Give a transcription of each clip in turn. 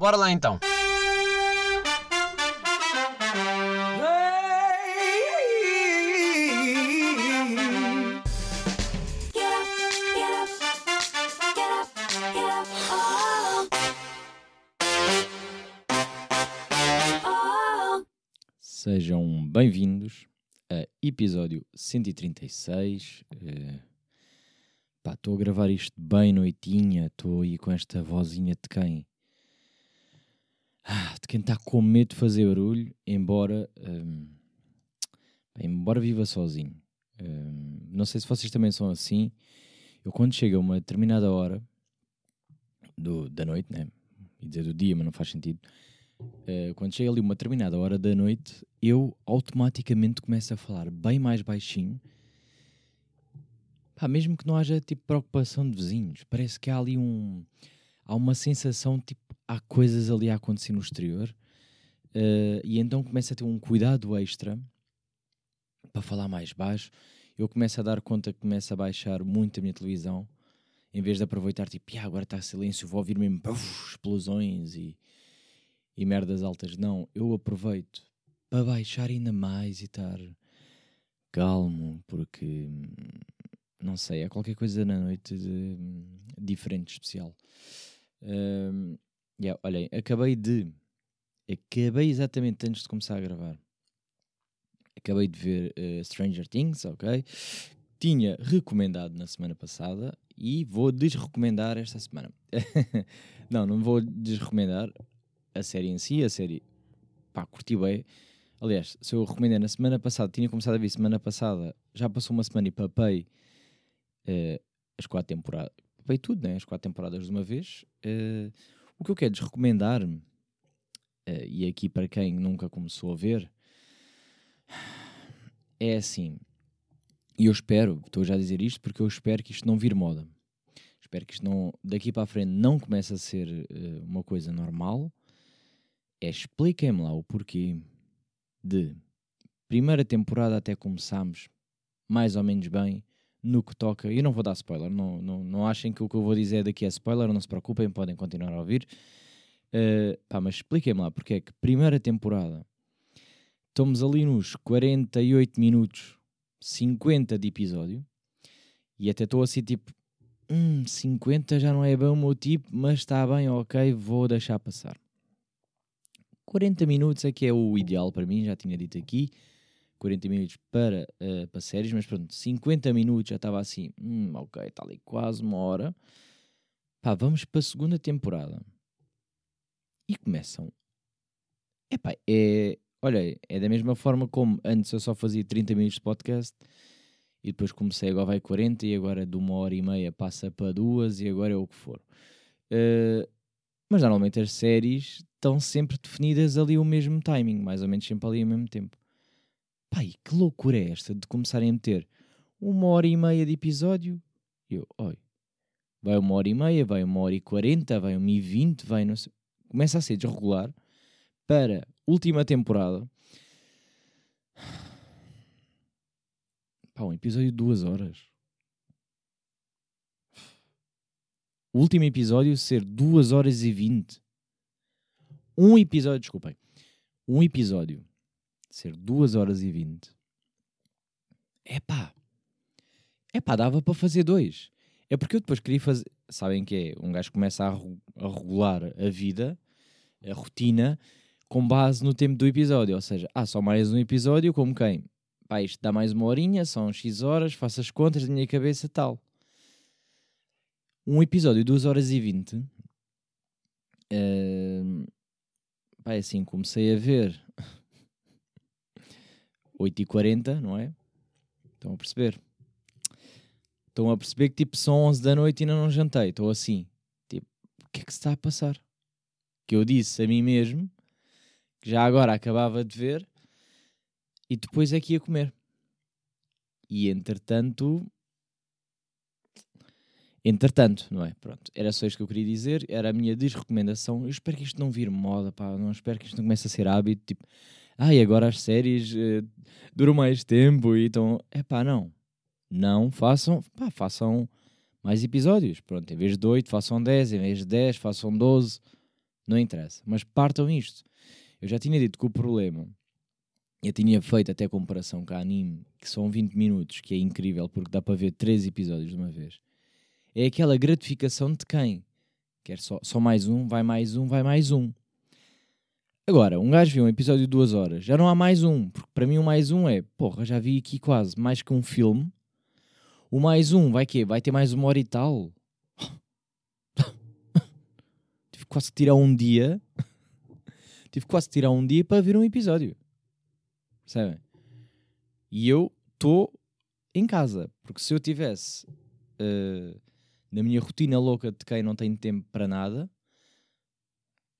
Bora lá então. Sejam bem-vindos a episódio 136. Uh, pá, estou a gravar isto bem noitinha, estou aí com esta vozinha de quem? Ah, de quem está com medo de fazer barulho, embora, um, embora viva sozinho. Um, não sei se vocês também são assim. Eu quando chega a uma determinada hora do, da noite, né? E dizer do dia, mas não faz sentido Uh, quando chega ali uma determinada hora da noite, eu automaticamente começo a falar bem mais baixinho. Pá, mesmo que não haja tipo preocupação de vizinhos, parece que há ali um. Há uma sensação tipo, há coisas ali a acontecer no exterior. Uh, e então começo a ter um cuidado extra para falar mais baixo. Eu começo a dar conta que começo a baixar muito a minha televisão, em vez de aproveitar, tipo, ah, agora está silêncio, vou ouvir mesmo puff, explosões e e merdas altas. Não, eu aproveito para baixar ainda mais e estar calmo, porque não sei, é qualquer coisa na noite de, diferente, especial. Um, yeah, olhem, acabei de. Acabei exatamente antes de começar a gravar. Acabei de ver uh, Stranger Things, ok? Tinha recomendado na semana passada e vou desrecomendar esta semana. não, não vou desrecomendar a série em si, a série, pá, curti bem. Aliás, se eu recomendei na semana passada, tinha começado a ver semana passada, já passou uma semana e papei uh, as quatro temporadas, papei tudo, né? As quatro temporadas de uma vez. Uh, o que eu quero recomendar, uh, e aqui para quem nunca começou a ver, é assim, e eu espero, estou já a dizer isto porque eu espero que isto não vire moda. Espero que isto não, daqui para a frente não comece a ser uh, uma coisa normal é expliquem-me lá o porquê de primeira temporada até começámos mais ou menos bem no que toca. Eu não vou dar spoiler, não, não, não achem que o que eu vou dizer daqui é spoiler, não se preocupem, podem continuar a ouvir. Uh, pá, mas expliquem-me lá porque é que primeira temporada estamos ali nos 48 minutos, 50 de episódio, e até estou assim tipo. Hum, 50 já não é bem o meu tipo, mas está bem, ok, vou deixar passar. 40 minutos é que é o ideal para mim, já tinha dito aqui. 40 minutos para, uh, para séries, mas pronto, 50 minutos já estava assim, hum, ok, está ali quase uma hora. Pá, vamos para a segunda temporada. E começam. Epá, é. Olha, é da mesma forma como antes eu só fazia 30 minutos de podcast e depois comecei, agora vai 40 e agora de uma hora e meia passa para duas e agora é o que for. Uh, mas normalmente as séries estão sempre definidas ali o mesmo timing, mais ou menos sempre ali ao mesmo tempo. Pai, que loucura é esta de começarem a meter uma hora e meia de episódio? Eu, oi, vai uma hora e meia, vai uma hora e quarenta, vai uma e vinte, vai não sei. Começa a ser desregular para última temporada. Pá, um episódio de duas horas. o último episódio ser 2 horas e 20. Um episódio, desculpem. Um episódio ser 2 horas e 20. Epá. Epá, dava para fazer dois. É porque eu depois queria fazer. Sabem que é? Um gajo começa a, a regular a vida, a rotina, com base no tempo do episódio. Ou seja, ah, só mais um episódio, como quem? Pá, isto dá mais uma horinha, são X horas, faço as contas da minha cabeça tal um episódio de 2 horas e 20. Uh, ehm, pá, é assim, comecei a ver 8 e 40, não é? Estão a perceber? Estão a perceber que tipo são 11 da noite e ainda não jantei. Estou assim, tipo, o que é que se está a passar? Que eu disse a mim mesmo que já agora acabava de ver e depois é que ia comer. E entretanto, Entretanto, não é? Pronto, era só isto que eu queria dizer, era a minha desrecomendação. Eu espero que isto não vire moda, pá, não espero que isto não comece a ser hábito, tipo, ah, agora as séries uh, duram mais tempo e então, é pá, não. Não façam, pá, façam mais episódios. Pronto, em vez de 8, façam 10, em vez de 10, façam 12. Não interessa. Mas partam isto. Eu já tinha dito que o problema, eu tinha feito até comparação com a anime, que são 20 minutos, que é incrível porque dá para ver 3 episódios de uma vez. É aquela gratificação de quem? Quer só, só mais um, vai mais um, vai mais um. Agora, um gajo viu um episódio de duas horas, já não há mais um, porque para mim o mais um é, porra, já vi aqui quase mais que um filme. O mais um vai quê? Vai ter mais uma hora e tal. Tive quase que tirar um dia. Tive quase que tirar um dia para ver um episódio. Percebem? E eu estou em casa, porque se eu tivesse uh, na minha rotina louca de quem não tem tempo para nada,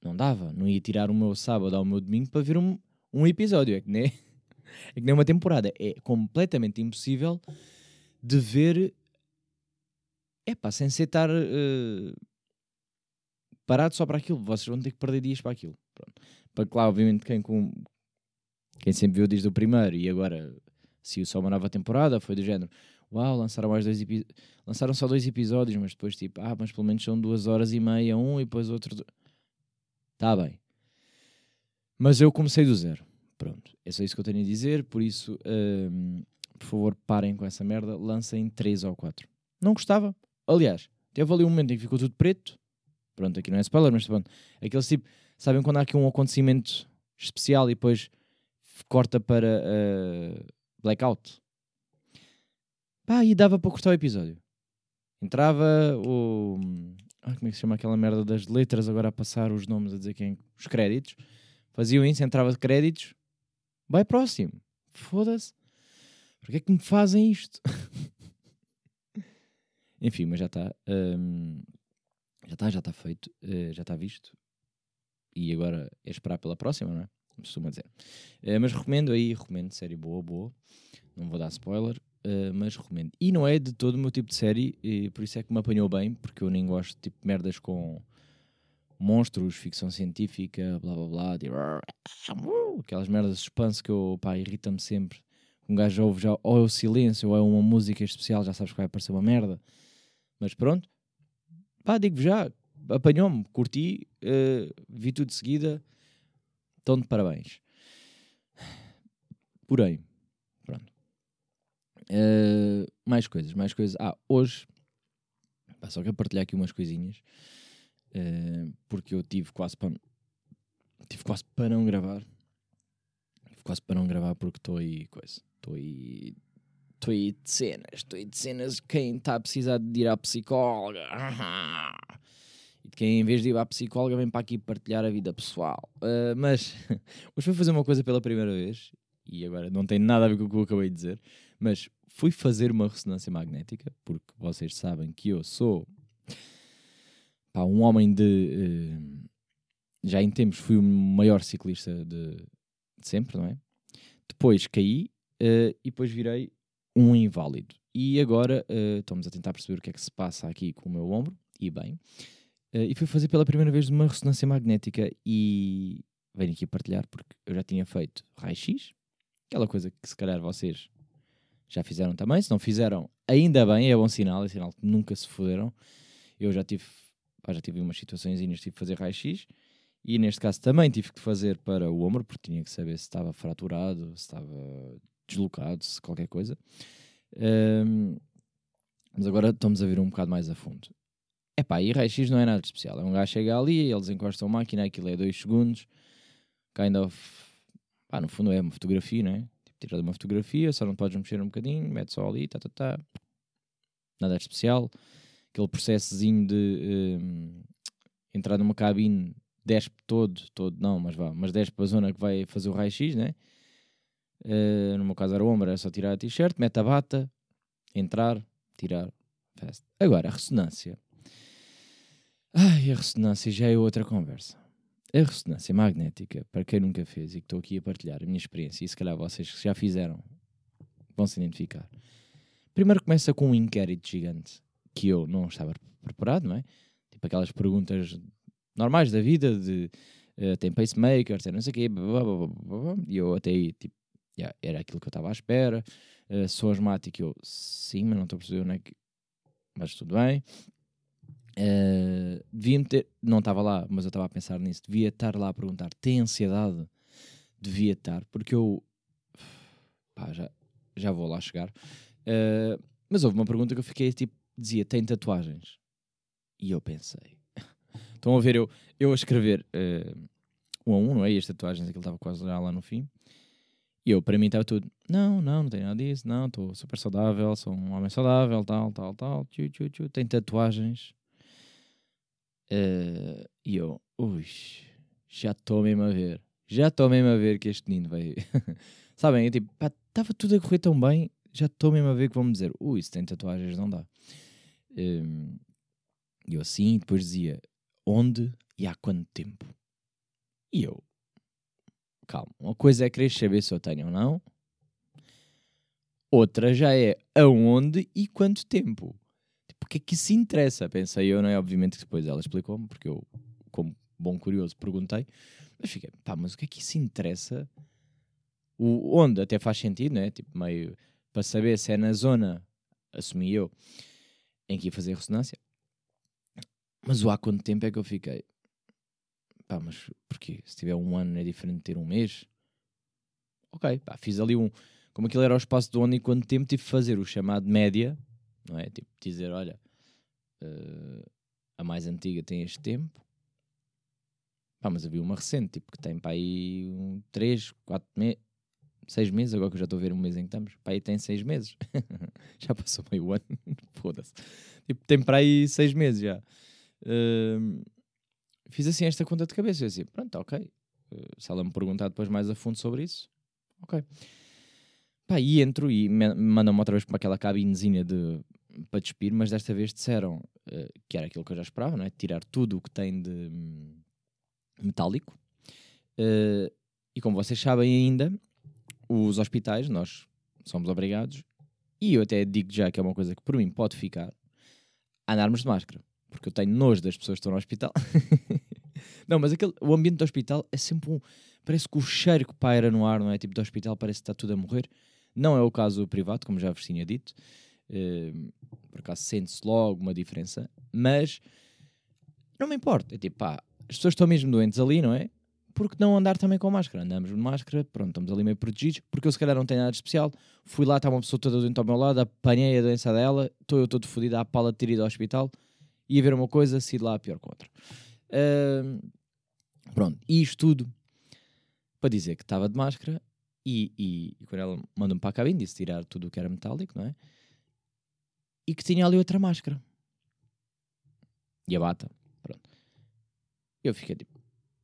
não dava. Não ia tirar o meu sábado ao meu domingo para ver um, um episódio. É que, nem, é que nem uma temporada. É completamente impossível de ver. É pá, sem ser estar uh, parado só para aquilo. Vocês vão ter que perder dias para aquilo. Pronto. Para claro, obviamente, quem, com, quem sempre viu desde o primeiro e agora se só uma nova temporada foi do género. Uau, lançaram mais dois lançaram só dois episódios, mas depois tipo, ah, mas pelo menos são duas horas e meia, um e depois outro. Está bem. Mas eu comecei do zero. Pronto. É só isso que eu tenho a dizer. Por isso, hum, por favor, parem com essa merda. Lancem 3 ou 4. Não gostava. Aliás, teve ali um momento em que ficou tudo preto. Pronto, aqui não é spoiler, mas pronto. Aqueles tipo, sabem quando há aqui um acontecimento especial e depois corta para uh, blackout? Pá, e dava para cortar o episódio. Entrava o ah, como é que se chama aquela merda das letras agora a passar os nomes a dizer quem? Os créditos. Faziam isso, entrava de créditos. Vai próximo. Foda-se. Porquê é que me fazem isto? Enfim, mas já está. Um, já está, já está feito. Uh, já está visto. E agora é esperar pela próxima, não é? Costuma dizer. Uh, mas recomendo aí, recomendo. Série boa, boa. Não vou dar spoiler. Uh, mas recomendo. E não é de todo o meu tipo de série, e por isso é que me apanhou bem, porque eu nem gosto de tipo merdas com monstros, ficção científica, blá blá blá, de... aquelas merdas de suspense que eu, pá, irrita-me sempre. Um gajo ouve já, ou é o silêncio, ou é uma música especial, já sabes que vai aparecer uma merda. Mas pronto, pá, digo já, apanhou-me, curti, uh, vi tudo de seguida, estão de parabéns. Porém, Mais coisas, mais coisas. Ah, hoje, pá, só quero partilhar aqui umas coisinhas, uh, porque eu tive quase para tive quase para não gravar. Tive quase para não gravar porque estou aí, coisa, estou aí, estou aí de cenas, estou aí de cenas. Quem está a precisar de ir à psicóloga, e de quem em vez de ir à psicóloga vem para aqui partilhar a vida pessoal. Uh, mas hoje vou fazer uma coisa pela primeira vez, e agora não tem nada a ver com o que eu acabei de dizer, mas fui fazer uma ressonância magnética, porque vocês sabem que eu sou pá, um homem de. Uh, já em tempos fui o maior ciclista de, de sempre, não é? Depois caí uh, e depois virei um inválido. E agora uh, estamos a tentar perceber o que é que se passa aqui com o meu ombro, e bem. e fui fazer pela primeira vez uma ressonância magnética e venho aqui partilhar porque eu já tinha feito raio-x, aquela coisa que se calhar vocês já fizeram também. Se não fizeram, ainda bem, é bom sinal, é sinal que nunca se fuderam. Eu já tive, já tive umas situações e tive que fazer raio-x e neste caso também tive que fazer para o ombro, porque tinha que saber se estava fraturado, se estava deslocado, se qualquer coisa. Um, mas agora estamos a ver um bocado mais a fundo. É pá, e raio-x não é nada especial. É um gajo chega ali, eles encostam a máquina, aquilo é 2 segundos, kind of. Pá, no fundo é uma fotografia, não é? Tirar uma fotografia, só não podes mexer um bocadinho, mete só ali, tá, tá, tá. Nada de especial. Aquele processozinho de um, entrar numa cabine, despe todo, todo não, mas vá, mas despe para a zona que vai fazer o raio-x, né? Uh, no meu caso era o ombro, é só tirar a t-shirt, mete a bata, entrar, tirar, fast. Agora, a ressonância. Ai, a ressonância já é outra conversa. A ressonância magnética, para quem nunca fez e que estou aqui a partilhar a minha experiência, e se calhar vocês que já fizeram vão se identificar. Primeiro começa com um inquérito gigante que eu não estava preparado, não é? Tipo aquelas perguntas normais da vida de uh, tem pacemaker, tem não sei o quê, blá, blá, blá, e eu até aí, tipo, yeah, era aquilo que eu estava à espera. Uh, sou asmático, eu sim, mas não estou a perceber onde é que. Mas tudo bem. Uh, devia ter, não estava lá, mas eu estava a pensar nisso. Devia estar lá a perguntar: tem ansiedade? Devia estar, porque eu pá, já, já vou lá chegar. Uh, mas houve uma pergunta que eu fiquei tipo: dizia, tem tatuagens? E eu pensei: estão a ver eu, eu a escrever uh, um a um, não é? E as tatuagens, aquilo estava quase já lá no fim. E eu, para mim, estava tudo: não, não, não tenho nada disso, não, estou super saudável, sou um homem saudável, tal, tal, tal, tchu, tchu, tchu, tem tatuagens. Uh, e eu, ui, já estou mesmo a ver, já estou mesmo a ver que este menino vai. Sabem, eu tipo, estava tudo a correr tão bem, já estou mesmo a ver que vão-me dizer, ui, se tem tatuagens não dá. Um, e eu assim, depois dizia, onde e há quanto tempo? E eu, calma, uma coisa é querer saber se eu tenho ou não, outra já é aonde e quanto tempo. Que é que isso interessa? Pensei eu, não é? Obviamente que depois ela explicou-me, porque eu, como bom curioso, perguntei, mas fiquei, pá, mas o que é que isso interessa? O, onde até faz sentido, né? Tipo, meio para saber se é na zona, assumi eu, em que ia fazer ressonância. Mas o há quanto tempo é que eu fiquei? Pá, mas porquê? Se tiver um ano é diferente de ter um mês? Ok, pá, fiz ali um. Como aquilo era o espaço do ano e quanto tempo tive de fazer o chamado média, não é? Tipo, dizer, olha, uh, a mais antiga tem este tempo. Pá, mas havia uma recente, tipo, que tem para aí um, 3, 4 meses seis meses, agora que eu já estou a ver um mês em que estamos. Pá, aí tem seis meses. já passou meio ano. Foda-se. Tipo, tem para aí seis meses já. Uh, fiz assim esta conta de cabeça. Eu assim, pronto, ok. Uh, se ela me perguntar depois mais a fundo sobre isso, ok. Pá, e entro e me mandam-me outra vez para aquela cabinezinha de, para despir, mas desta vez disseram uh, que era aquilo que eu já esperava, não é? Tirar tudo o que tem de hum, metálico. Uh, e como vocês sabem ainda, os hospitais, nós somos obrigados, e eu até digo já que é uma coisa que por mim pode ficar, a andarmos de máscara. Porque eu tenho nojo das pessoas que estão no hospital. não, mas aquele, o ambiente do hospital é sempre um. Parece que o cheiro que paira no ar, não é? Tipo, do hospital parece que está tudo a morrer. Não é o caso privado, como já vos tinha dito. Uh, por acaso sente-se logo uma diferença. Mas não me importa. É tipo, pá, as pessoas estão mesmo doentes ali, não é? porque não andar também com máscara? Andamos de máscara, pronto, estamos ali meio protegidos, porque eu se calhar não tenho nada de especial. Fui lá, estava uma pessoa toda doente ao meu lado, apanhei a doença dela, estou eu todo fodido à pala de ter ido ao hospital, ia ver uma coisa, se lá, pior contra. Uh, pronto, e isto tudo para dizer que estava de máscara e, e, e quando ela mandou-me para a cabine, disse tirar tudo o que era metálico, não é? E que tinha ali outra máscara. E a bata, pronto. Eu fiquei tipo,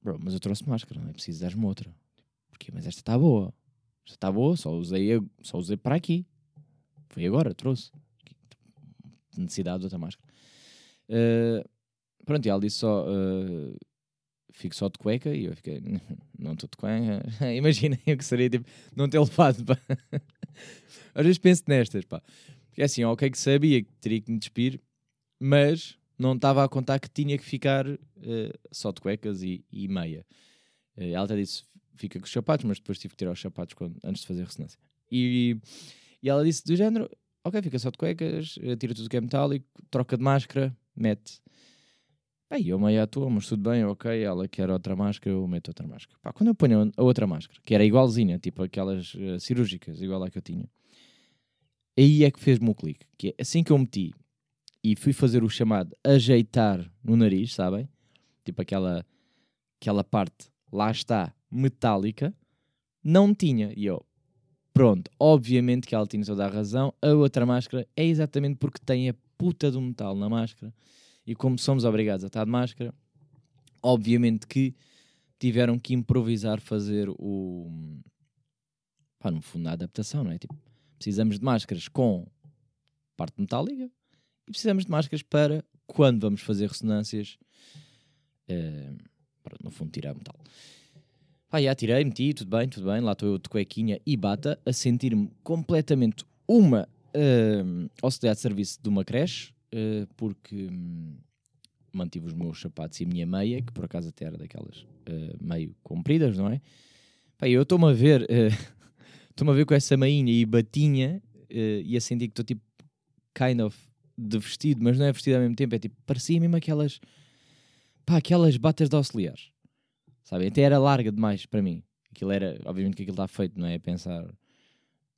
Bro, mas eu trouxe máscara, não é preciso dar-me outra. Porquê? Mas esta está boa. Esta está boa, só usei, só usei para aqui. Foi agora, trouxe. Necessidade de outra máscara. Uh, pronto, e ela disse só: uh, fico só de cueca. E eu fiquei: não estou de cueca. Imaginem o que seria tipo, não ter levado. Pá. Às vezes penso nestas, pá. Porque assim, ok, que sabia que teria que me despir, mas não estava a contar que tinha que ficar uh, só de cuecas e, e meia. Uh, ela até disse fica com os sapatos, mas depois tive que tirar os sapatos quando, antes de fazer ressonância. E, e ela disse do género: Ok, fica só de cuecas, eh, tira tudo que é metálico, troca de máscara, mete. Bem, eu meio toa, mas tudo bem, ok. Ela quer outra máscara, eu meto outra máscara. Pá, quando eu ponho a outra máscara, que era igualzinha, tipo aquelas uh, cirúrgicas, igual à que eu tinha, aí é que fez-me o clique. Que é assim que eu meti e fui fazer o chamado ajeitar no nariz, sabem? Tipo aquela, aquela parte, lá está, metálica, não tinha. E eu, pronto, obviamente que ela tinha toda a razão. A outra máscara é exatamente porque tem a puta do metal na máscara. E como somos obrigados a estar de máscara, obviamente que tiveram que improvisar fazer o. Pá, no fundo, a adaptação, não é? Tipo, precisamos de máscaras com parte metálica e precisamos de máscaras para quando vamos fazer ressonâncias, uh, para no fundo tirar metal. Pá, já tirei, meti, tudo bem, tudo bem. Lá estou eu de cuequinha e bata a sentir-me completamente uma uh, auxiliar de serviço de uma creche, uh, porque um, mantive os meus sapatos e a minha meia, que por acaso até era daquelas uh, meio compridas, não é? Pá, eu estou-me a ver, estou-me a ver com essa meinha e batinha e a sentir que estou tipo kind of de vestido, mas não é vestido ao mesmo tempo, é tipo, parecia mesmo aquelas, pá, aquelas batas de auxiliares, sabe? Até era larga demais para mim. Aquilo era, obviamente que aquilo está feito, não é? é pensar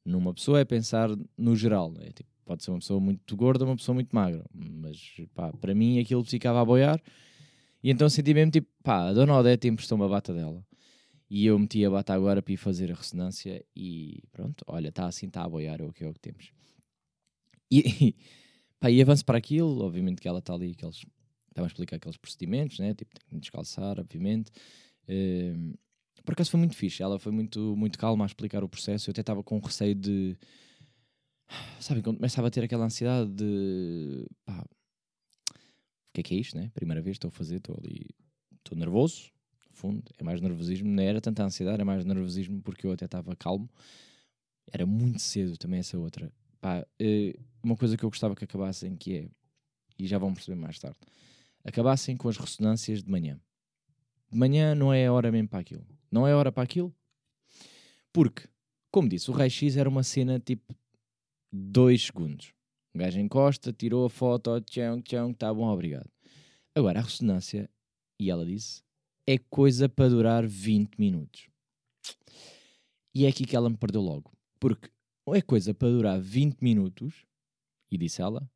numa pessoa, é pensar no geral, é tipo, pode ser uma pessoa muito gorda, uma pessoa muito magra, mas pá, para mim aquilo ficava a boiar e então senti mesmo tipo, pá, a dona Odete emprestou uma bata dela. E eu meti a bata agora para ir fazer a ressonância e pronto, olha, está assim, está a boiar, é o que é o que temos. E, e, pá, e avanço para aquilo, obviamente que ela está ali, aqueles, estava a explicar aqueles procedimentos, né? tipo, tem que descalçar, obviamente. Uh, por acaso foi muito fixe, ela foi muito, muito calma a explicar o processo, eu até estava com receio de... Sabe, quando começava a ter aquela ansiedade de... Pá, o que é que é isto, né? Primeira vez estou a fazer, estou ali, estou nervoso, no fundo, é mais nervosismo, não era tanta ansiedade, era mais nervosismo porque eu até estava calmo. Era muito cedo também essa outra. Pá, uh, uma coisa que eu gostava que acabassem, que é, e já vão perceber mais tarde, acabassem com as ressonâncias de manhã. De manhã não é a hora mesmo para aquilo. Não é hora para aquilo. Porque, como disse, o raio-x era uma cena tipo dois segundos. O gajo encosta, tirou a foto, tchão, tchão, tá bom, obrigado. Agora, a ressonância, e ela disse, é coisa para durar 20 minutos. E é aqui que ela me perdeu logo. Porque é coisa para durar 20 minutos, e disse ela,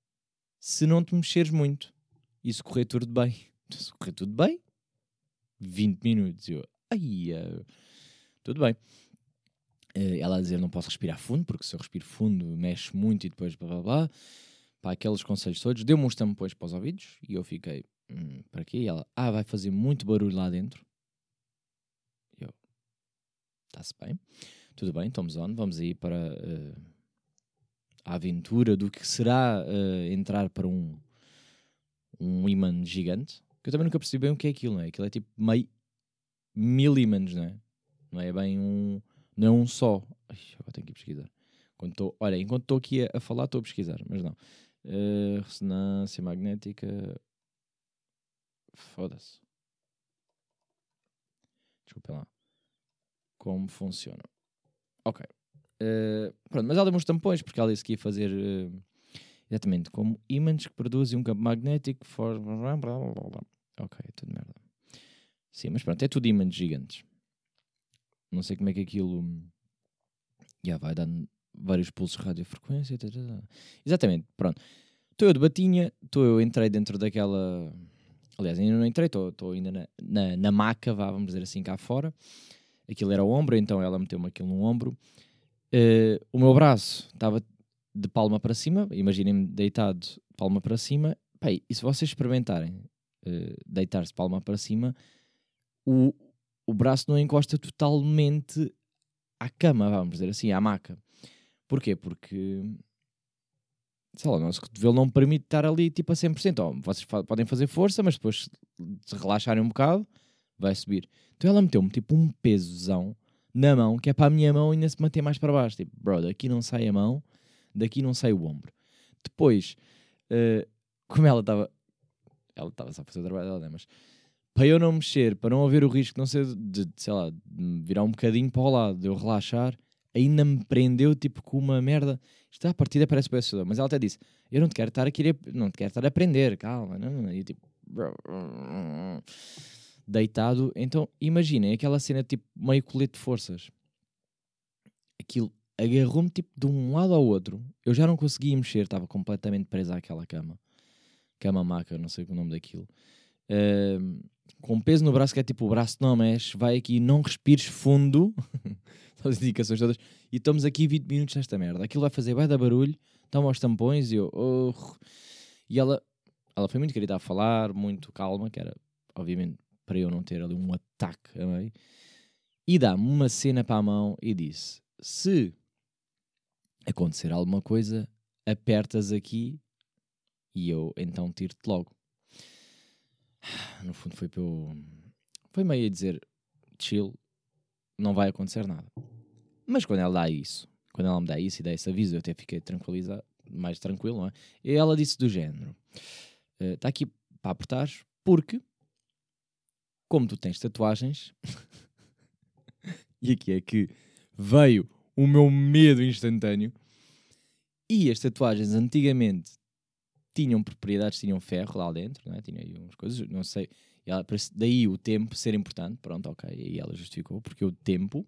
se não te mexeres muito e se correr tudo bem. Se correr tudo bem, 20 minutos. Eu, ai, tudo bem. Uh, ela a dizer não posso respirar fundo, porque se eu respiro fundo mexe muito e depois blá blá blá. Para aqueles conselhos todos, deu-me uns tampões para os ouvidos e eu fiquei, hum, para quê? E ela, ah, vai fazer muito barulho lá dentro. E eu, está-se bem, tudo bem, estamos on, vamos aí para uh, a aventura do que será uh, entrar para um, um imã gigante. Que eu também nunca percebi bem o que é aquilo, não é? Aquilo é tipo meio mil ímãs, não é? Não é bem um não é só. Ai, agora tenho que ir pesquisar. Tô, olha, enquanto estou aqui a, a falar, estou a pesquisar, mas não. Uh, ressonância magnética. Foda-se. Desculpa lá. Como funciona. Ok. Uh, pronto, mas ela deu uns tampões, porque ela disse que ia fazer. Uh, exatamente, como ímãs que produzem um campo magnético. For... Ok, tudo merda. Sim, mas pronto, é tudo ímãs gigantes. Não sei como é que aquilo. Já vai dando vários pulsos de radiofrequência. Tá, tá, tá. Exatamente, pronto. Estou eu de batinha, estou eu, entrei dentro daquela. Aliás, ainda não entrei, estou ainda na, na, na, maca, vá, vamos dizer assim, cá fora. Aquilo era o ombro, então ela meteu-me aquilo no ombro. Uh, o meu braço estava de palma para cima, imaginem-me deitado palma para cima. Pai, e se vocês experimentarem uh, deitar-se palma para cima, o, o braço não encosta totalmente à cama, vamos dizer assim, à maca. Porquê? Porque, sei lá, o nosso cotovelo não permite estar ali tipo a 100%. Oh, vocês podem fazer força, mas depois se relaxarem um bocado, vai subir. Então ela meteu-me tipo um pesozão na mão, que é para a minha mão ainda se manter mais para baixo. Tipo, bro, daqui não sai a mão, daqui não sai o ombro. Depois, uh, como ela estava... Ela estava só a fazer o trabalho dela, né? Mas para eu não mexer, para não haver o risco não ser de, de sei lá, de virar um bocadinho para o lado, de eu relaxar, ainda me prendeu tipo com uma merda. Isto à partida parece bem assustador, mas ela até disse: Eu não te quero estar a querer, não te quero estar a aprender, calma. Não, não. E tipo, deitado. Então imaginem aquela cena tipo meio colete de forças. Aquilo agarrou-me tipo de um lado ao outro. Eu já não conseguia mexer, estava completamente presa àquela cama. Cama maca, não sei o nome daquilo. Uh, com peso no braço, que é tipo o braço não mexe, vai aqui, não respires fundo, as indicações todas, e estamos aqui 20 minutos nesta merda. Aquilo vai fazer, vai dar barulho, toma os tampões e eu, oh. e ela, ela foi muito querida a falar, muito calma, que era, obviamente, para eu não ter ali um ataque a meio, e dá-me uma cena para a mão e disse: se acontecer alguma coisa, apertas aqui e eu então tiro-te logo. No fundo foi eu... Foi meio a dizer, chill, não vai acontecer nada. Mas quando ela dá isso, quando ela me dá isso e dá esse aviso, eu até fiquei tranquilizado, mais tranquilo, não é? E ela disse do género, está uh, aqui para apertar, porque, como tu tens tatuagens, e aqui é que veio o meu medo instantâneo, e as tatuagens antigamente tinham propriedades, tinham ferro lá dentro, não é? tinha aí umas coisas, não sei. Ela, daí o tempo ser importante, pronto, ok. E ela justificou, porque o tempo,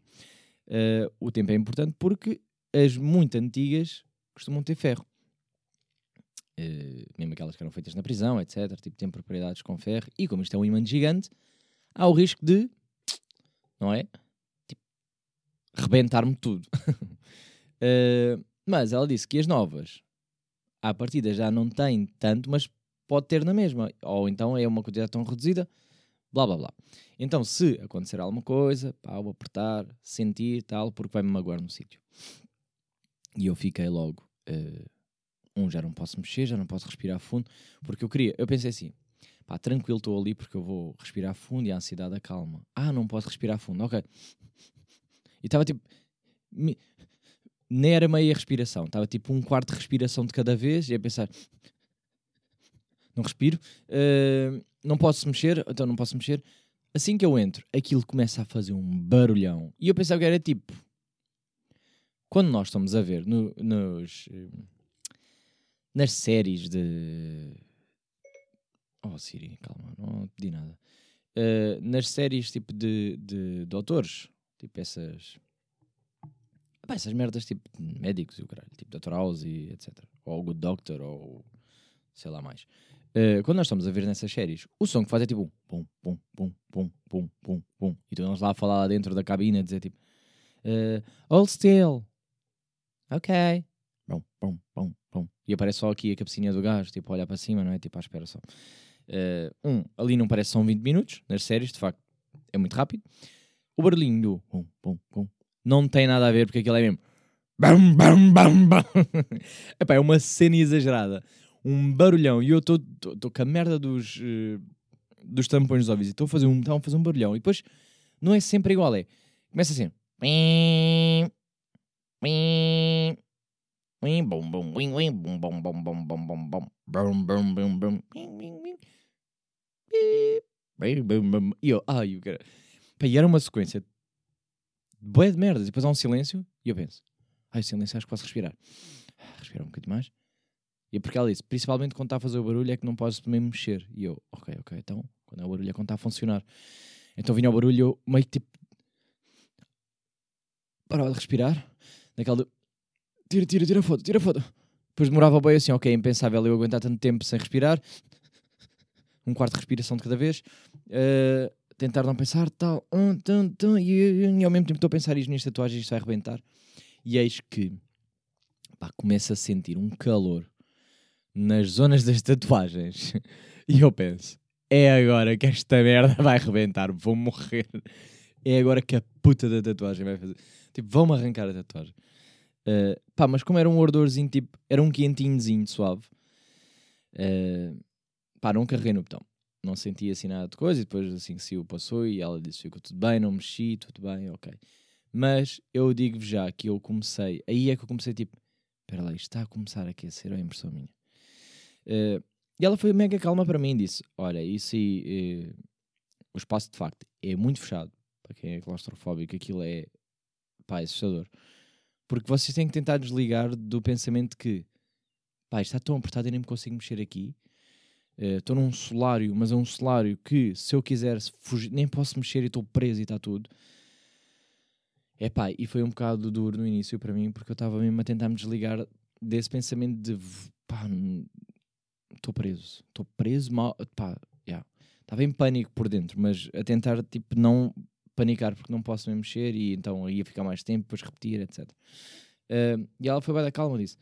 uh, o tempo é importante porque as muito antigas costumam ter ferro. Uh, mesmo aquelas que eram feitas na prisão, etc. Tipo, têm propriedades com ferro. E como isto é um imã gigante, há o risco de, não é? Tipo, rebentar-me tudo. uh, mas ela disse que as novas, à partida, já não têm tanto, mas pode ter na mesma. Ou então é uma quantidade tão reduzida, blá blá blá. Então, se acontecer alguma coisa, pá, vou apertar, sentir tal, porque vai-me magoar no sítio. E eu fiquei logo. Uh, um, já não posso mexer, já não posso respirar fundo, porque eu queria, eu pensei assim, pá, tranquilo, estou ali porque eu vou respirar fundo e a ansiedade acalma. Ah, não posso respirar fundo, ok. E estava tipo, nem era meia respiração, estava tipo um quarto de respiração de cada vez e a pensar, não respiro, uh, não posso mexer, então não posso mexer. Assim que eu entro, aquilo começa a fazer um barulhão e eu pensava que era tipo, quando nós estamos a ver no, nos nas séries de. Oh, Siri, calma, não pedi nada. Uh, nas séries tipo de, de doutores, tipo essas. Epá, essas merdas tipo médicos e o caralho, tipo Dr. House e etc. Ou Good Doctor ou sei lá mais. Uh, quando nós estamos a ver nessas séries, o som que faz é tipo pum, pum, pum, pum, pum, pum, pum. E tu lá a falar lá dentro da cabine a dizer tipo uh, Hold still. Ok. Pum, pum, pum, pum. E aparece só aqui a cabecinha do gajo, tipo, olhar para cima, não é? Tipo, à espera só. Uh, um, ali não parece são 20 minutos, nas séries, de facto, é muito rápido. O barulhinho do pum, pum, pum, não tem nada a ver, porque aquilo é mesmo. Bam, bam, bam, bam. Epá, é uma cena exagerada. Um barulhão. E eu estou com a merda dos, uh, dos tampões dos ouvidos. Estou a fazer um, a fazer um barulhão. E depois não é sempre igual. É. Começa assim. E eu, ai, o cara. E era uma sequência boa de merdas. E depois há um silêncio e eu penso, ai, silêncio, acho que posso respirar. Respirar um bocadinho mais. E é porque ela disse, principalmente quando está a fazer o barulho, é que não podes também mexer. E eu, ok, ok, então, quando é o barulho é quando está a funcionar. Então vinha o barulho eu meio tipo. Parava de respirar, naquela tira, tira, tira foto, tira foto. Depois demorava bem assim, ok, impensável eu aguentar tanto tempo sem respirar. Um quarto de respiração de cada vez. Uh, tentar não pensar, tal. Um, tum, tum, e, e, ao mesmo tempo estou a pensar isto nas tatuagens, isto vai arrebentar. E eis que pá, começo a sentir um calor nas zonas das tatuagens. e eu penso, é agora que esta merda vai arrebentar, vou morrer. É agora que a puta da tatuagem vai fazer. Tipo, vão-me arrancar a tatuagem. Uh, pá, mas como era um ardorzinho, tipo, era um quentinhozinho suave, uh, pá, não carreguei no botão. Não senti assim nada de coisa. E depois, assim, se o passou e ela disse: ficou tudo bem, não mexi, tudo bem, ok. Mas eu digo-vos já que eu comecei, aí é que eu comecei, tipo, espera lá, isto está a começar a aquecer, ou é impressão minha? Uh, e ela foi mega calma para mim disse: Olha, isso aí, o espaço de facto é muito fechado. Para quem é claustrofóbico, aquilo é pá, assustador. Porque vocês têm que tentar desligar do pensamento que pá, está tão apertado e nem me consigo mexer aqui. Eh, estou uh, num solário, mas é um solário que se eu quiser fugir, nem posso mexer e estou preso e está tudo. É pá, e foi um bocado duro no início para mim, porque eu estava mesmo a tentar me desligar desse pensamento de pá, estou preso, estou preso mal, pá, yeah. estava em pânico por dentro, mas a tentar tipo não panicar porque não posso me mexer e então ia ficar mais tempo, depois repetir, etc. Uh, e ela foi bem da calma, disse: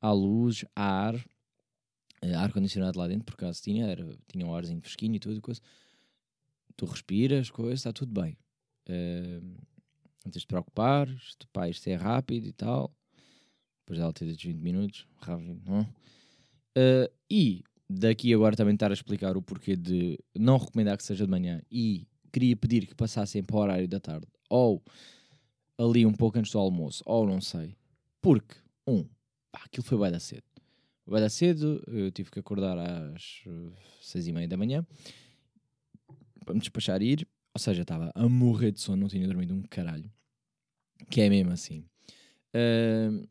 há luz, há ar, ar-condicionado lá dentro, por acaso tinha, era, tinha um arzinho fresquinho e tudo, coisa. Tu respiras, coisa, está tudo bem. Uh, de preocupar, isto, pá, isto é rápido e tal. Depois dela ter dito 20 minutos, rápido, não? Uh, e daqui agora também estar a explicar o porquê de não recomendar que seja de manhã e queria pedir que passassem para o horário da tarde, ou ali um pouco antes do almoço, ou não sei. Porque, um, pá, aquilo foi bem da cedo. Bem da cedo, eu tive que acordar às uh, seis e meia da manhã para me despachar e ir. Ou seja, estava a morrer de sono, não tinha dormido um caralho. Que é mesmo assim. Uh,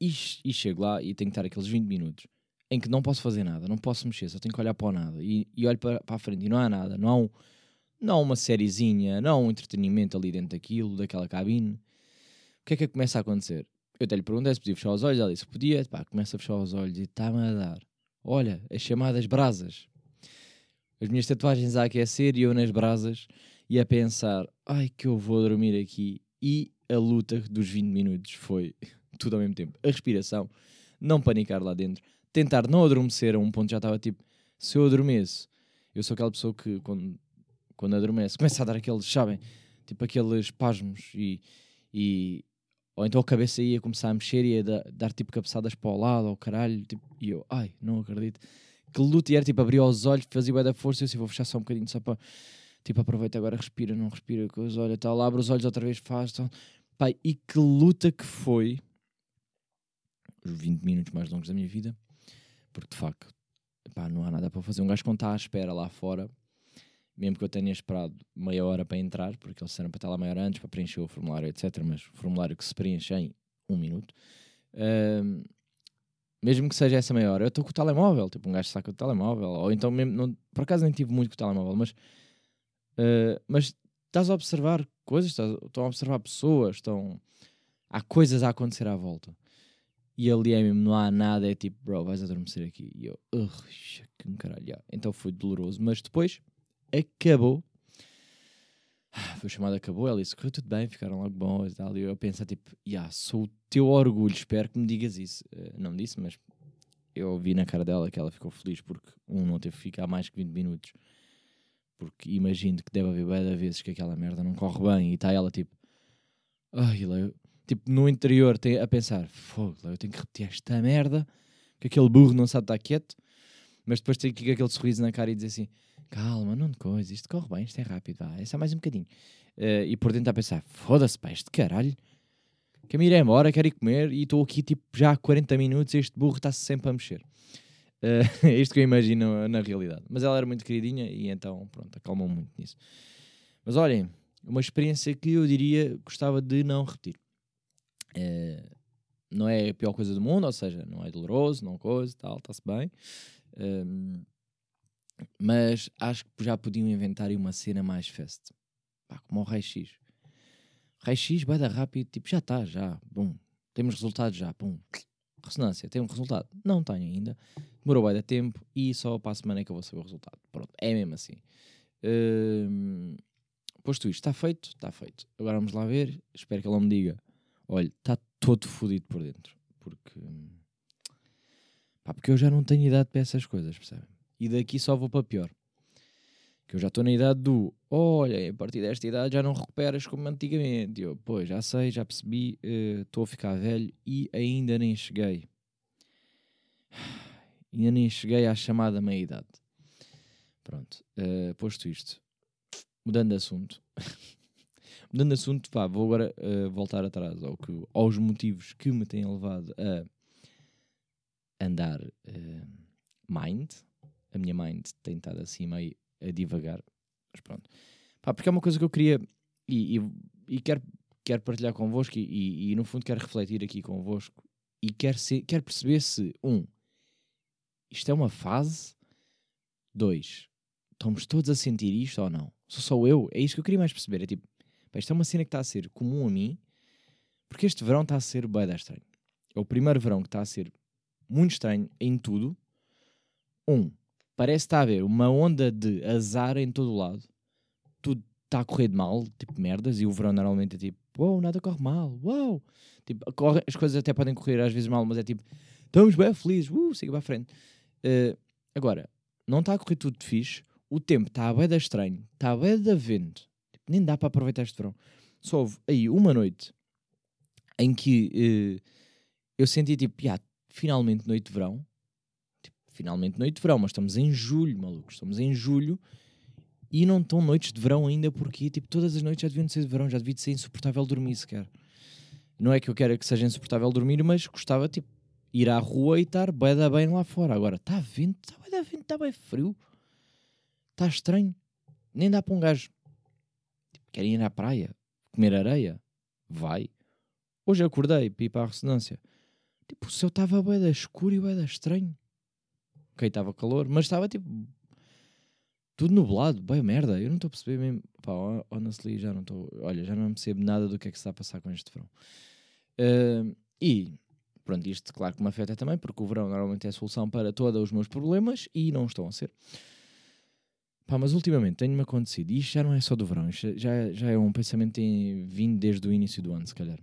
e, e chego lá e tenho que estar aqueles 20 minutos em que não posso fazer nada, não posso mexer, só tenho que olhar para o nada. E, e olho para, para a frente e não há nada, não há, um, não há uma sériezinha, não há um entretenimento ali dentro daquilo, daquela cabine. O que é que começa a acontecer? Eu até lhe perguntei se podia fechar os olhos, ela disse podia, pá, começa a fechar os olhos e está-me a dar. Olha, as chamadas brasas. As minhas tatuagens a aquecer e eu nas brasas e a pensar, ai que eu vou dormir aqui. E a luta dos 20 minutos foi tudo ao mesmo tempo. A respiração, não panicar lá dentro, tentar não adormecer a um ponto já estava tipo, se eu adormeço, eu sou aquela pessoa que quando, quando adormece começa a dar aqueles, sabem, tipo aqueles espasmos e, e ou então a cabeça ia começar a mexer e ia dar, dar tipo cabeçadas para o lado, ou caralho, tipo, e eu, ai, não acredito. Que luta e era tipo abrir os olhos, fazia bem da força, eu assim, vou fechar só um bocadinho só para tipo, aproveita agora, respira, não respira, coisa, olha, tal, abre os olhos outra vez, faz, tal. Pai, e que luta que foi os 20 minutos mais longos da minha vida porque de facto pá, não há nada para fazer. Um gajo quando está à espera lá fora, mesmo que eu tenha esperado meia hora para entrar, porque eles disseram para estar lá meia hora antes para preencher o formulário, etc. Mas o formulário que se preenche em um minuto, mesmo que seja essa meia hora, eu estou com o telemóvel, tipo um gajo saca o telemóvel, ou então mesmo, não, por acaso nem tive muito com o telemóvel, mas, uh, mas estás a observar coisas, estás, estão a observar pessoas, estão, há coisas a acontecer à volta. E ali é mesmo, não há nada, é tipo, bro, vais adormecer aqui. E eu, que caralho. Então foi doloroso, mas depois acabou. Ah, foi chamada, acabou. Ela disse, correu tudo bem, ficaram logo bons e tal. Eu pensei, tipo, yeah, sou o teu orgulho, espero que me digas isso. Uh, não disse, mas eu vi na cara dela que ela ficou feliz porque um não teve que ficar mais que 20 minutos. Porque imagino que deve haver bem vezes que aquela merda não corre bem e está ela tipo, ai, eu tipo, no interior tem, a pensar, fogo, eu tenho que repetir esta merda, que aquele burro não sabe estar quieto, mas depois que com aquele sorriso na cara e dizer assim, calma, não de coisa, isto corre bem, isto é rápido, vá, é só mais um bocadinho. Uh, e por dentro a pensar, foda-se, pá, este caralho, quer me ir embora, quero ir comer, e estou aqui tipo já há 40 minutos e este burro está-se sempre a mexer. Uh, é isto que eu imagino na realidade. Mas ela era muito queridinha e então, pronto, acalmou muito nisso. Mas olhem, uma experiência que eu diria gostava de não repetir. É, não é a pior coisa do mundo, ou seja, não é doloroso, não coisa, tal, está-se bem. Um, mas acho que já podiam inventar uma cena mais fest. Pá, como o raio-x. Raio-x vai dar rápido, tipo, já está, já, bom. Temos resultados já, pum. Ressonância, tem um resultado? Não tenho ainda. Demorou vai dar tempo e só para a semana é que eu vou saber o resultado. Pronto, é mesmo assim. Um, posto isto, está feito? Está feito. Agora vamos lá ver. Espero que ele me diga olha, está todo fodido por dentro. Porque, pá, porque eu já não tenho idade para essas coisas, percebem? E daqui só vou para pior. Que eu já estou na idade do, olha, a partir desta idade já não recuperas como antigamente. Eu, pois, já sei, já percebi, eh, estou uh, a ficar velho e ainda nem cheguei. Ainda nem cheguei à chamada meia-idade. Pronto, uh, posto isto, mudando de assunto. Mudando de assunto, pá, vou agora uh, voltar atrás ao que, aos motivos que me têm levado a andar uh, mind. A minha mind tem estado assim meio a divagar, mas pronto. Pá, porque é uma coisa que eu queria e, e, e quero, quero partilhar convosco e, e, no fundo quero refletir aqui convosco e quero, ser, quero perceber se, um, isto é uma fase, dois, estamos todos a sentir isto ou não? Sou só eu? É isso que eu queria mais perceber. É tipo, Pá, isto é uma cena que está a ser comum a mim, porque este verão está a ser bem estranho. É o primeiro verão que está a ser muito estranho em tudo. Um, parece estar a haver uma onda de azar em todo o lado. Tudo está a correr de mal, tipo merdas, e o verão normalmente é tipo, uau, wow, nada corre mal, uau. Wow. Tipo, corre, as coisas até podem correr às vezes mal, mas é tipo, estamos bem felizes, uh, siga para a frente. Uh, agora, não está a correr tudo fixe, o tempo está a bem da estranho, está a bem da vento, nem dá para aproveitar este verão. Só houve aí uma noite em que uh, eu senti tipo, yeah, finalmente noite de verão. Tipo, finalmente noite de verão, mas estamos em julho, malucos. Estamos em julho e não estão noites de verão ainda porque tipo, todas as noites já deviam ser de verão, já devia ser insuportável dormir sequer. Não é que eu quero que seja insuportável dormir, mas gostava tipo ir à rua e estar bem bem lá fora. Agora está vento, está bem vento, está bem frio. Está estranho. Nem dá para um gajo Querem ir à praia? Comer areia? Vai. Hoje acordei para ir para a ressonância. Tipo, o céu estava bem da escuro e bem da estranho. ok, estava calor, mas estava tipo tudo nublado, bem merda, eu não estou a perceber mesmo, pá, honestly, já não estou, olha, já não percebo nada do que é que se está a passar com este verão. Uh, e, pronto, isto claro que me afeta também, porque o verão normalmente é a solução para todos os meus problemas e não estão a ser. Pá, mas ultimamente tem-me acontecido, e isto já não é só do verão, isto já, já é um pensamento que vindo desde o início do ano, se calhar.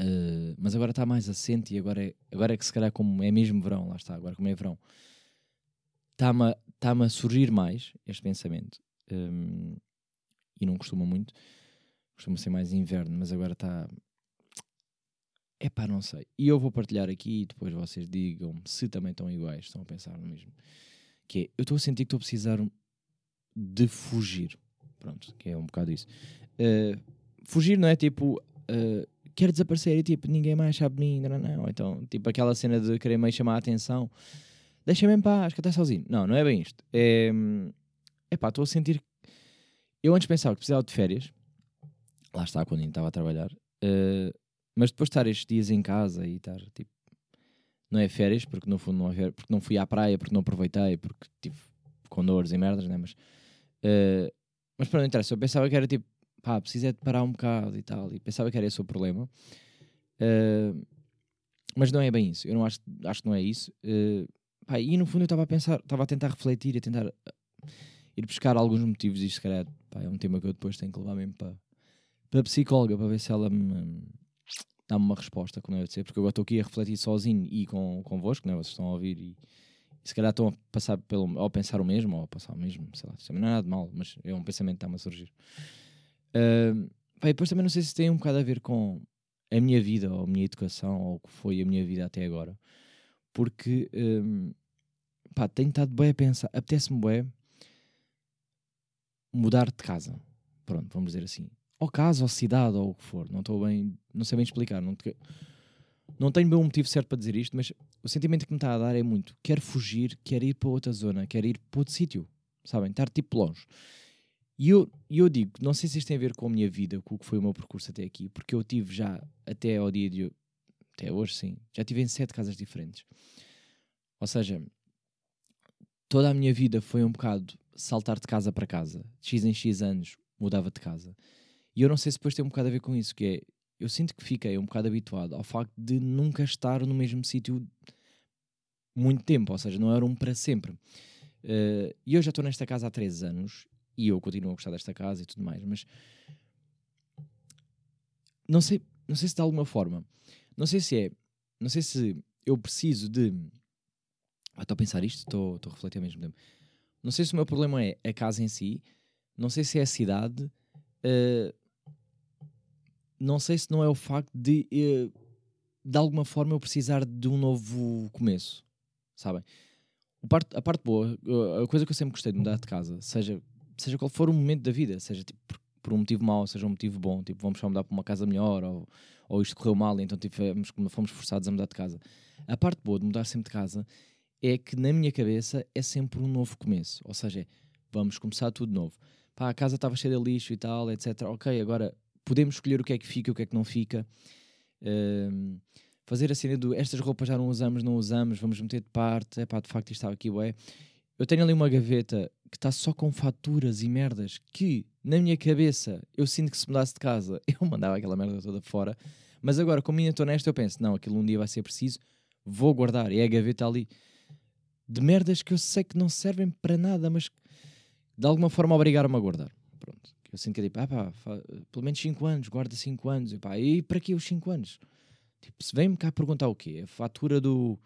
Uh, mas agora está mais assente e agora é, agora é que se calhar como é mesmo verão, lá está, agora como é verão, está-me a, tá a surgir mais este pensamento. Um, e não costuma muito, costuma ser mais inverno, mas agora está. É pá, não sei. E eu vou partilhar aqui e depois vocês digam-me se também estão iguais, estão a pensar no mesmo. Que é, eu estou a sentir que estou a precisar de fugir. Pronto, que é um bocado isso. Uh, fugir não é tipo. Uh, quero desaparecer e tipo, ninguém mais sabe de mim, não, não, não. Então, tipo, aquela cena de querer meio chamar a atenção, deixa-me em paz, que estou sozinho. Não, não é bem isto. É pá, estou a sentir. Eu antes pensava que precisava de férias, lá está, quando ainda estava a trabalhar, uh, mas depois de estar estes dias em casa e estar tipo. Não é férias, porque no fundo não é férias, porque não fui à praia, porque não aproveitei, porque tive com dores e merdas, né? Mas, uh, mas para não interessa, eu pensava que era tipo pá, precisa de parar um bocado e tal. E pensava que era esse o problema. Uh, mas não é bem isso. Eu não acho, acho que não é isso. Uh, pá, e no fundo eu estava a pensar, estava a tentar refletir, a tentar uh, ir buscar alguns motivos. E se calhar, pá, é um tema que eu depois tenho que levar mesmo para, para a psicóloga, para ver se ela me dá-me uma resposta, como deve ser. Porque eu estou aqui a refletir sozinho e com, convosco, né? vocês estão a ouvir e, se calhar estão a passar pelo, ou a pensar o mesmo, ou a passar o mesmo, sei lá. Não é nada de mal, mas é um pensamento que está-me a surgir. Uh, depois também não sei se tem um bocado a ver com a minha vida, ou a minha educação, ou o que foi a minha vida até agora. Porque, um, pá, tenho estado bem a pensar, apetece-me bem mudar de casa. Pronto, vamos dizer assim. Ou casa, ou cidade, ou o que for. Não estou bem, não sei bem explicar. Não, te, não tenho bem um motivo certo para dizer isto, mas o sentimento que me está a dar é muito: quero fugir, quero ir para outra zona, quero ir para outro sítio. Sabem? Estar tipo longe. E eu, eu digo, não sei se isto tem a ver com a minha vida, com o que foi o meu percurso até aqui, porque eu tive já, até ao dia de até hoje sim, já tive em sete casas diferentes. Ou seja, toda a minha vida foi um bocado saltar de casa para casa. De X em X anos mudava de casa. E eu não sei se depois tem um bocado a ver com isso, que é, eu sinto que fiquei um bocado habituado ao facto de nunca estar no mesmo sítio muito tempo, ou seja, não era um para sempre. Uh, e eu já estou nesta casa há três anos e eu continuo a gostar desta casa e tudo mais, mas não sei, não sei se de alguma forma, não sei se é, não sei se eu preciso de. Ah, estou a pensar isto, estou, a refletir ao mesmo tempo. Não sei se o meu problema é a casa em si, não sei se é a cidade, uh, não sei se não é o facto de, uh, de alguma forma, eu precisar de um novo começo, sabem? A parte, a parte boa, a coisa que eu sempre gostei de mudar de casa, seja seja qual for o momento da vida, seja tipo, por, por um motivo mau, seja um motivo bom, tipo, vamos só mudar para uma casa melhor, ou, ou isto correu mal, então tivemos, fomos forçados a mudar de casa. A parte boa de mudar sempre de casa é que na minha cabeça é sempre um novo começo, ou seja, vamos começar tudo novo. Pá, a casa estava cheia de lixo e tal, etc. Ok, agora podemos escolher o que é que fica e o que é que não fica. Um, fazer a cena do estas roupas já não usamos, não usamos, vamos meter de parte. É pá, de facto isto estava aqui, ué. Eu tenho ali uma gaveta que está só com faturas e merdas que, na minha cabeça, eu sinto que se mudasse de casa, eu mandava aquela merda toda fora. Mas agora, como ainda estou nesta, eu penso, não, aquilo um dia vai ser preciso, vou guardar. E é a gaveta ali de merdas que eu sei que não servem para nada, mas de alguma forma obrigaram-me a guardar. Pronto. Eu sinto que é tipo, ah pá, pelo menos 5 anos, guarda 5 anos. E, pá, e para que os 5 anos? Tipo, se vem-me cá perguntar o quê? A fatura do.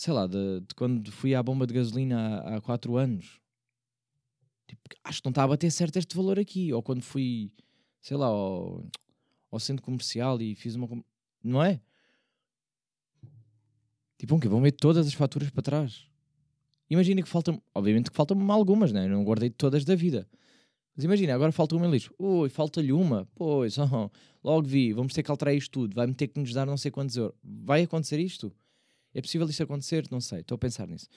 Sei lá, de, de quando fui à bomba de gasolina há 4 anos Tipo, acho que não está a bater certo este valor aqui. Ou quando fui, sei lá, ao, ao centro comercial e fiz uma. Não é? Tipo, um que vão ver todas as faturas para trás. Imagina que faltam, obviamente que faltam-me algumas, né? Eu não guardei todas da vida. Mas imagina, agora falta uma em lixo. Ui, falta-lhe uma. Pois, oh, logo vi, vamos ter que alterar isto tudo. Vai-me ter que nos dar não sei quantos euros. Vai acontecer isto? É possível isto acontecer? Não sei, estou a pensar nisso.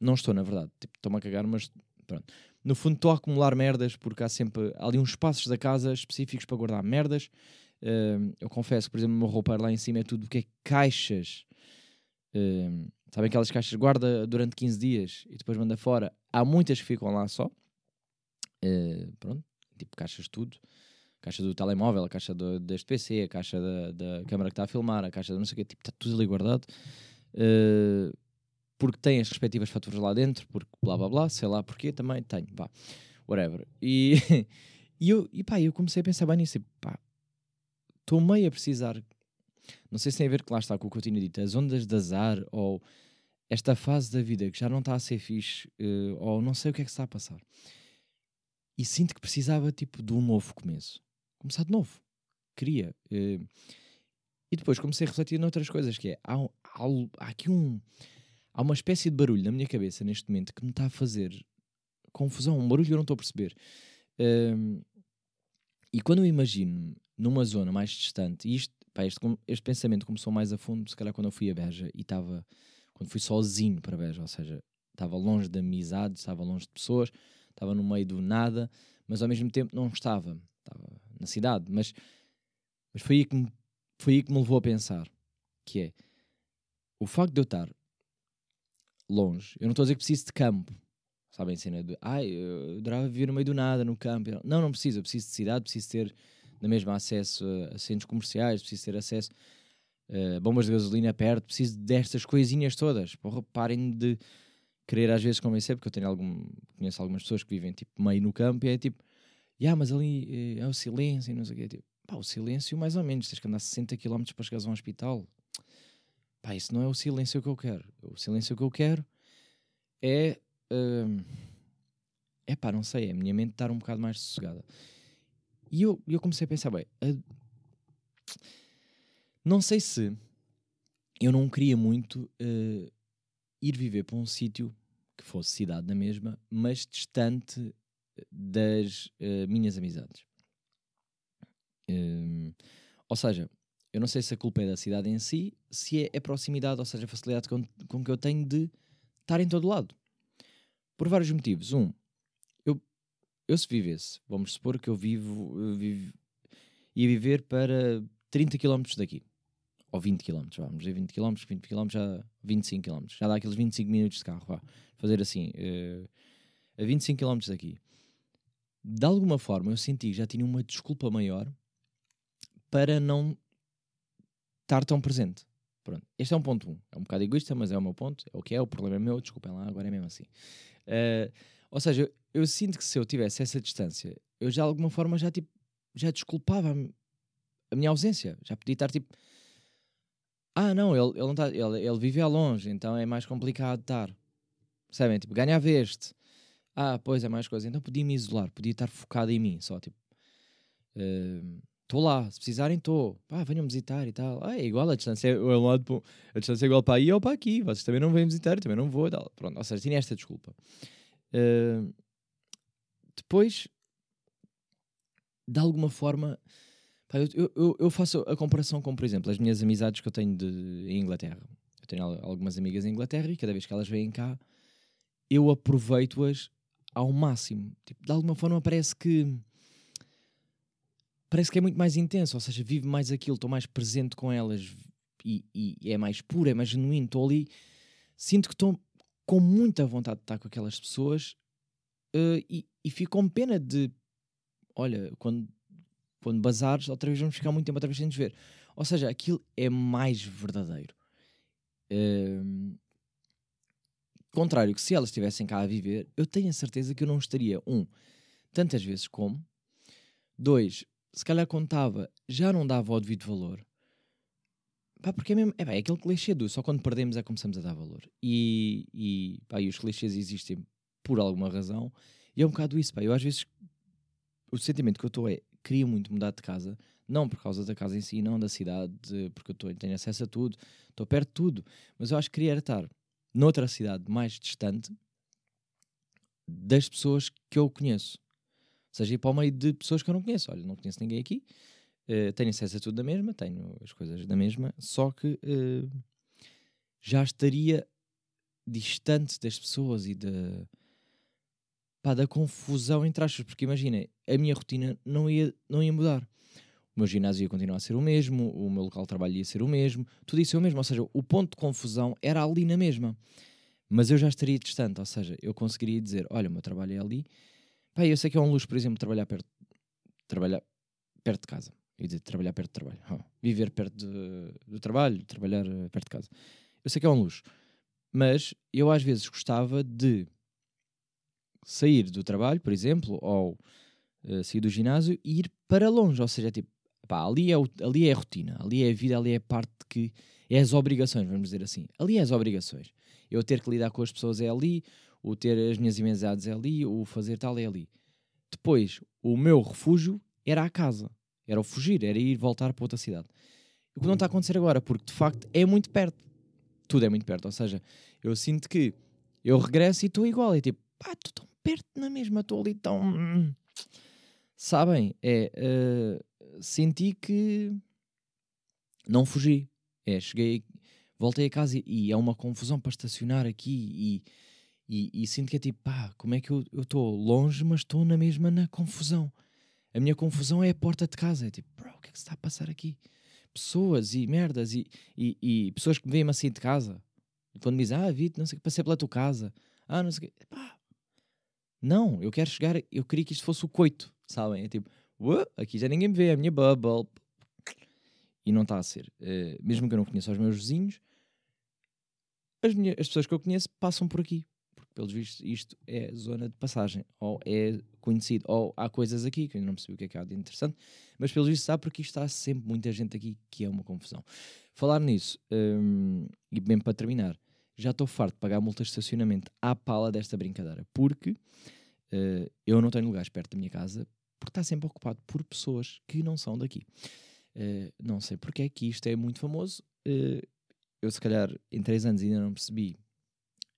Não estou, na verdade. Tipo, estou-me a cagar, mas pronto no fundo estou a acumular merdas porque há sempre há ali uns espaços da casa específicos para guardar merdas. Uh, eu confesso que, por exemplo, o meu roupeiro lá em cima é tudo o que é caixas. Uh, sabem aquelas caixas guarda durante 15 dias e depois manda fora? Há muitas que ficam lá só. Uh, pronto, tipo caixas tudo. Caixa do telemóvel, a caixa do, deste PC, a caixa da, da câmera que está a filmar, a caixa de não sei o quê, tipo, está tudo ali guardado. Uh, porque tem as respectivas faturas lá dentro, porque blá blá blá, sei lá porquê, também tenho, pá, whatever. E, e, eu, e pá, eu comecei a pensar bem nisso, e, pá, estou meio a precisar, não sei se tem a ver, que lá está, com o que eu tinha dito, as ondas de azar, ou esta fase da vida que já não está a ser fixe, uh, ou não sei o que é que está a passar. E sinto que precisava, tipo, de um novo começo. Começar de novo. Queria. Uh, e depois comecei a refletir noutras coisas, que é, há, há, há aqui um há uma espécie de barulho na minha cabeça neste momento que me está a fazer confusão, um barulho que eu não estou a perceber. Um, e quando eu imagino numa zona mais distante, e isto, pá, este, este, pensamento começou mais a fundo, se calhar quando eu fui a Beja e estava, quando fui sozinho para Beja, ou seja, estava longe de amizades, estava longe de pessoas, estava no meio do nada, mas ao mesmo tempo não estava, estava na cidade, mas, mas foi, aí que me, foi aí que me levou a pensar, que é, o facto de eu estar longe. Eu não estou a dizer que preciso de campo. Sabem, cena de, ai, eu adorava viver no meio do nada, no campo. Não, não preciso. Eu preciso de cidade, preciso ter na mesma acesso a, centros comerciais, preciso ter acesso a bombas de gasolina perto, preciso destas coisinhas todas. Porra, parem de querer às vezes convencer, porque eu tenho algum, conheço algumas pessoas que vivem tipo meio no campo e é tipo, yeah, mas ali é o silêncio e não sei o quê. Tipo, pá, o silêncio mais ou menos, tens que andar 60 km para chegares a um hospital pá, isso não é o silêncio que eu quero. O silêncio que eu quero é. Uh, é pá, não sei, é a minha mente estar um bocado mais sossegada. E eu, eu comecei a pensar, bem, uh, não sei se eu não queria muito uh, ir viver para um sítio que fosse cidade na mesma, mas distante das uh, minhas amizades. Uh, ou seja, eu não sei se a culpa é da cidade em si, se é a proximidade, ou seja, a facilidade com, com que eu tenho de estar em todo lado. Por vários motivos. Um, eu, eu se vivesse, vamos supor que eu vivo, vivo ia viver para 30 km daqui. Ou 20 km, vamos dizer 20 km, 20 km já 25 km. Já dá aqueles 25 minutos de carro, vá. Fazer assim, uh, a 25 km daqui. De alguma forma eu senti que já tinha uma desculpa maior para não estar tão presente. Pronto, este é um ponto um. É um bocado egoísta, mas é o meu ponto. É o que é, o problema é meu, desculpem lá, agora é mesmo assim. Uh, ou seja, eu, eu, sinto que se eu tivesse essa distância, eu já de alguma forma já, tipo, já desculpava a, minha ausência. Já podia estar tipo. Ah, não, ele, ele, não tá, ele, ele vive a longe, então é mais complicado estar. Percebem? Tipo, ganha a veste. Ah, pois é mais coisa. Então podia me isolar, podia estar focado em mim, só tipo. Uh, estou lá, se precisarem estou, pá, venham visitar e tal. Ah, é igual, a distância é, é lado, a distância é igual para aí ou para aqui, vocês também não vêm visitar, também não vou tal. Pronto, ou seja, tinha esta desculpa. Uh, depois, de alguma forma, pá, eu, eu, eu, faço a comparação com, por exemplo, as minhas amizades que eu tenho de, em Inglaterra. Eu tenho algumas amigas em Inglaterra e cada vez que elas vêm cá, eu aproveito-as ao máximo. Tipo, de alguma forma parece que parece que é muito mais intenso, ou seja, vive mais aquilo, estou mais presente com elas e, e, é mais puro, é mais genuíno, estou ali, sinto que estou com muita vontade de estar com aquelas pessoas uh, e, e fico com pena de, olha, quando, quando bazares, outra vez vamos ficar muito tempo outra vez sem nos ver. Ou seja, aquilo é mais verdadeiro. Uh, contrário que se elas estivessem cá a viver, eu tenho a certeza que eu não estaria, um, tantas vezes como, dois, se calhar contava, já não dava o devido valor. Pá, porque é mesmo, é, pá, é aquele clichê do só quando perdemos é que começamos a dar valor. E, e, pá, e os clichês existem por alguma razão. E é um bocado isso, pá. Eu às vezes, o sentimento que eu estou é, queria muito mudar de casa, não por causa da casa em si, não da cidade, porque eu tô, tenho acesso a tudo, estou perto de tudo. Mas eu acho que queria estar noutra cidade mais distante das pessoas que eu conheço seja ir para o meio de pessoas que eu não conheço. Olha, não conheço ninguém aqui, uh, tenho acesso a tudo da mesma, tenho as coisas da mesma, só que uh, já estaria distante das pessoas e da, pá, da confusão entre aspas, porque imagina, a minha rotina não ia, não ia mudar. O meu ginásio ia continuar a ser o mesmo, o meu local de trabalho ia ser o mesmo, tudo isso é o mesmo. Ou seja, o ponto de confusão era ali na mesma. Mas eu já estaria distante, ou seja, eu conseguiria dizer: olha, o meu trabalho é ali. Pá, eu sei que é um luxo, por exemplo, trabalhar perto, trabalhar perto de casa. Eu dizer trabalhar perto de trabalho. Oh, viver perto de, do trabalho, trabalhar eh, perto de casa. Eu sei que é um luxo. Mas eu às vezes gostava de sair do trabalho, por exemplo, ou uh, sair do ginásio e ir para longe. Ou seja, tipo, pá, ali, é o, ali é a rotina, ali é a vida, ali é a parte que é as obrigações, vamos dizer assim. Ali é as obrigações. Eu ter que lidar com as pessoas é ali, o ter as minhas amizades é ali, o fazer tal é ali. Depois, o meu refúgio era a casa. Era o fugir, era ir voltar para outra cidade. O que não está a acontecer agora, porque de facto é muito perto. Tudo é muito perto. Ou seja, eu sinto que eu regresso e estou igual. É tipo, pá, estou tão perto na mesma, estou ali tão. Hum. Sabem? É. Uh, senti que não fugi. É, cheguei, voltei a casa e, e é uma confusão para estacionar aqui e, e, e, sinto que é tipo, pá, como é que eu estou longe, mas estou na mesma na confusão. A minha confusão é a porta de casa. É tipo, bro, o que é que se está a passar aqui? Pessoas e merdas e, e, e pessoas que me veem assim de casa. Quando me dizem, ah, Vitor, não sei o que, passei pela tua casa. Ah, não sei o que. Pá, não, eu quero chegar, eu queria que isto fosse o coito, sabem? É tipo, aqui já ninguém me vê, é a minha bubble. E não está a ser. Uh, mesmo que eu não conheça os meus vizinhos, as, minhas, as pessoas que eu conheço passam por aqui. Porque, pelos vistos, isto é zona de passagem. Ou é conhecido. Ou há coisas aqui que eu não percebi o que é que há de interessante. Mas, pelos vistos, sabe porque está sempre muita gente aqui que é uma confusão. Falar nisso, um, e bem para terminar, já estou farto de pagar multas de estacionamento à pala desta brincadeira. Porque uh, eu não tenho lugares perto da minha casa porque está sempre ocupado por pessoas que não são daqui. Uh, não sei porque é que isto é muito famoso. Uh, eu, se calhar, em três anos ainda não percebi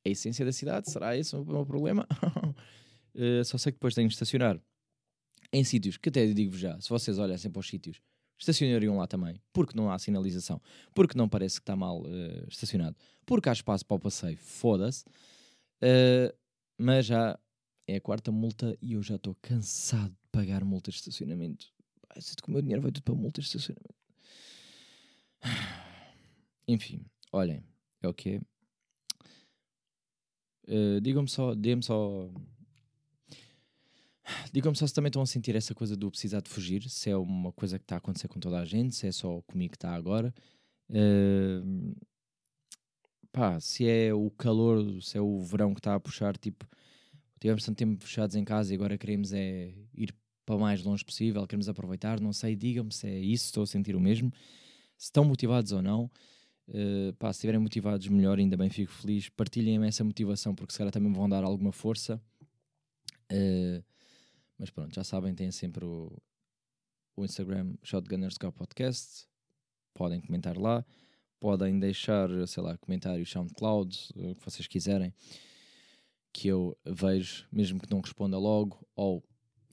a essência da cidade. Será esse o meu problema? uh, só sei que depois tenho de estacionar em sítios que até digo-vos já, se vocês olhassem para os sítios, estacionariam lá também, porque não há sinalização, porque não parece que está mal uh, estacionado, porque há espaço para o passeio, foda-se. Uh, mas já é a quarta multa e eu já estou cansado de pagar multas de estacionamento. Ai, sinto que o meu dinheiro vai tudo para multas de estacionamento. Enfim, olhem, é o que uh, Digam-me só, dê-me só. Digam-me só se também estão a sentir essa coisa do precisar de fugir, se é uma coisa que está a acontecer com toda a gente, se é só comigo que está agora. Uh, pá, se é o calor, se é o verão que está a puxar, tipo, tivemos tanto tempo fechados em casa e agora queremos é ir para o mais longe possível, queremos aproveitar, não sei, digam-me se é isso, estou a sentir o mesmo, se estão motivados ou não. Uh, pá, se estiverem motivados, melhor, ainda bem, fico feliz. Partilhem essa motivação, porque se calhar também vão dar alguma força. Uh, mas pronto, já sabem, têm sempre o, o Instagram Podcast. Podem comentar lá. Podem deixar, sei lá, comentários SoundCloud, o que vocês quiserem, que eu vejo, mesmo que não responda logo, ou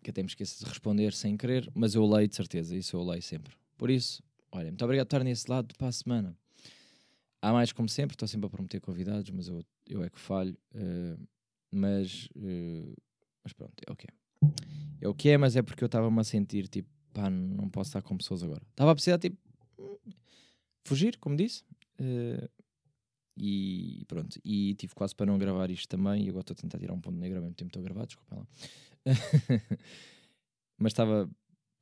que até me esqueça de responder sem querer, mas eu leio de certeza, isso eu leio sempre. Por isso, olha, muito obrigado por estar nesse lado para a semana. Há mais, como sempre, estou sempre a prometer convidados, mas eu, eu é que falho. Uh, mas, uh, mas pronto, é o que é. É o que é, mas é porque eu estava-me a sentir tipo, pá, não posso estar com pessoas agora. Estava a precisar, tipo, fugir, como disse. Uh, e pronto, e tive quase para não gravar isto também. E agora estou a tentar tirar um ponto negro ao mesmo tempo estou a gravar, desculpa lá. mas estava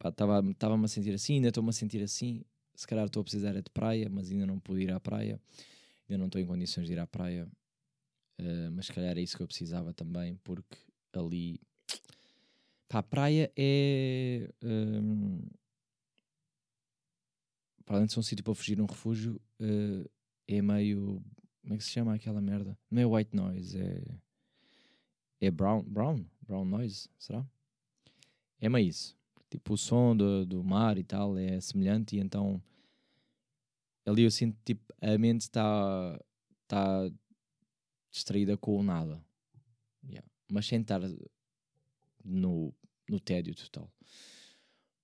estava-me a sentir assim, ainda estou-me a sentir assim se calhar estou a precisar é de praia, mas ainda não pude ir à praia, ainda não estou em condições de ir à praia, uh, mas se calhar é isso que eu precisava também, porque ali pá, a praia é um, para além de ser um sítio para fugir um refúgio, uh, é meio como é que se chama aquela merda? Não é white noise, é é brown, brown, brown noise, será? É meio isso. Tipo, o som do, do mar e tal é semelhante e então ali eu sinto tipo a mente está tá distraída com o nada. Yeah. Mas sem estar no, no tédio total.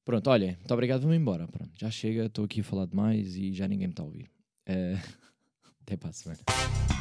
Pronto, olha, muito obrigado, vou-me embora. Pronto, já chega, estou aqui a falar demais e já ninguém me está a ouvir. Uh, até para a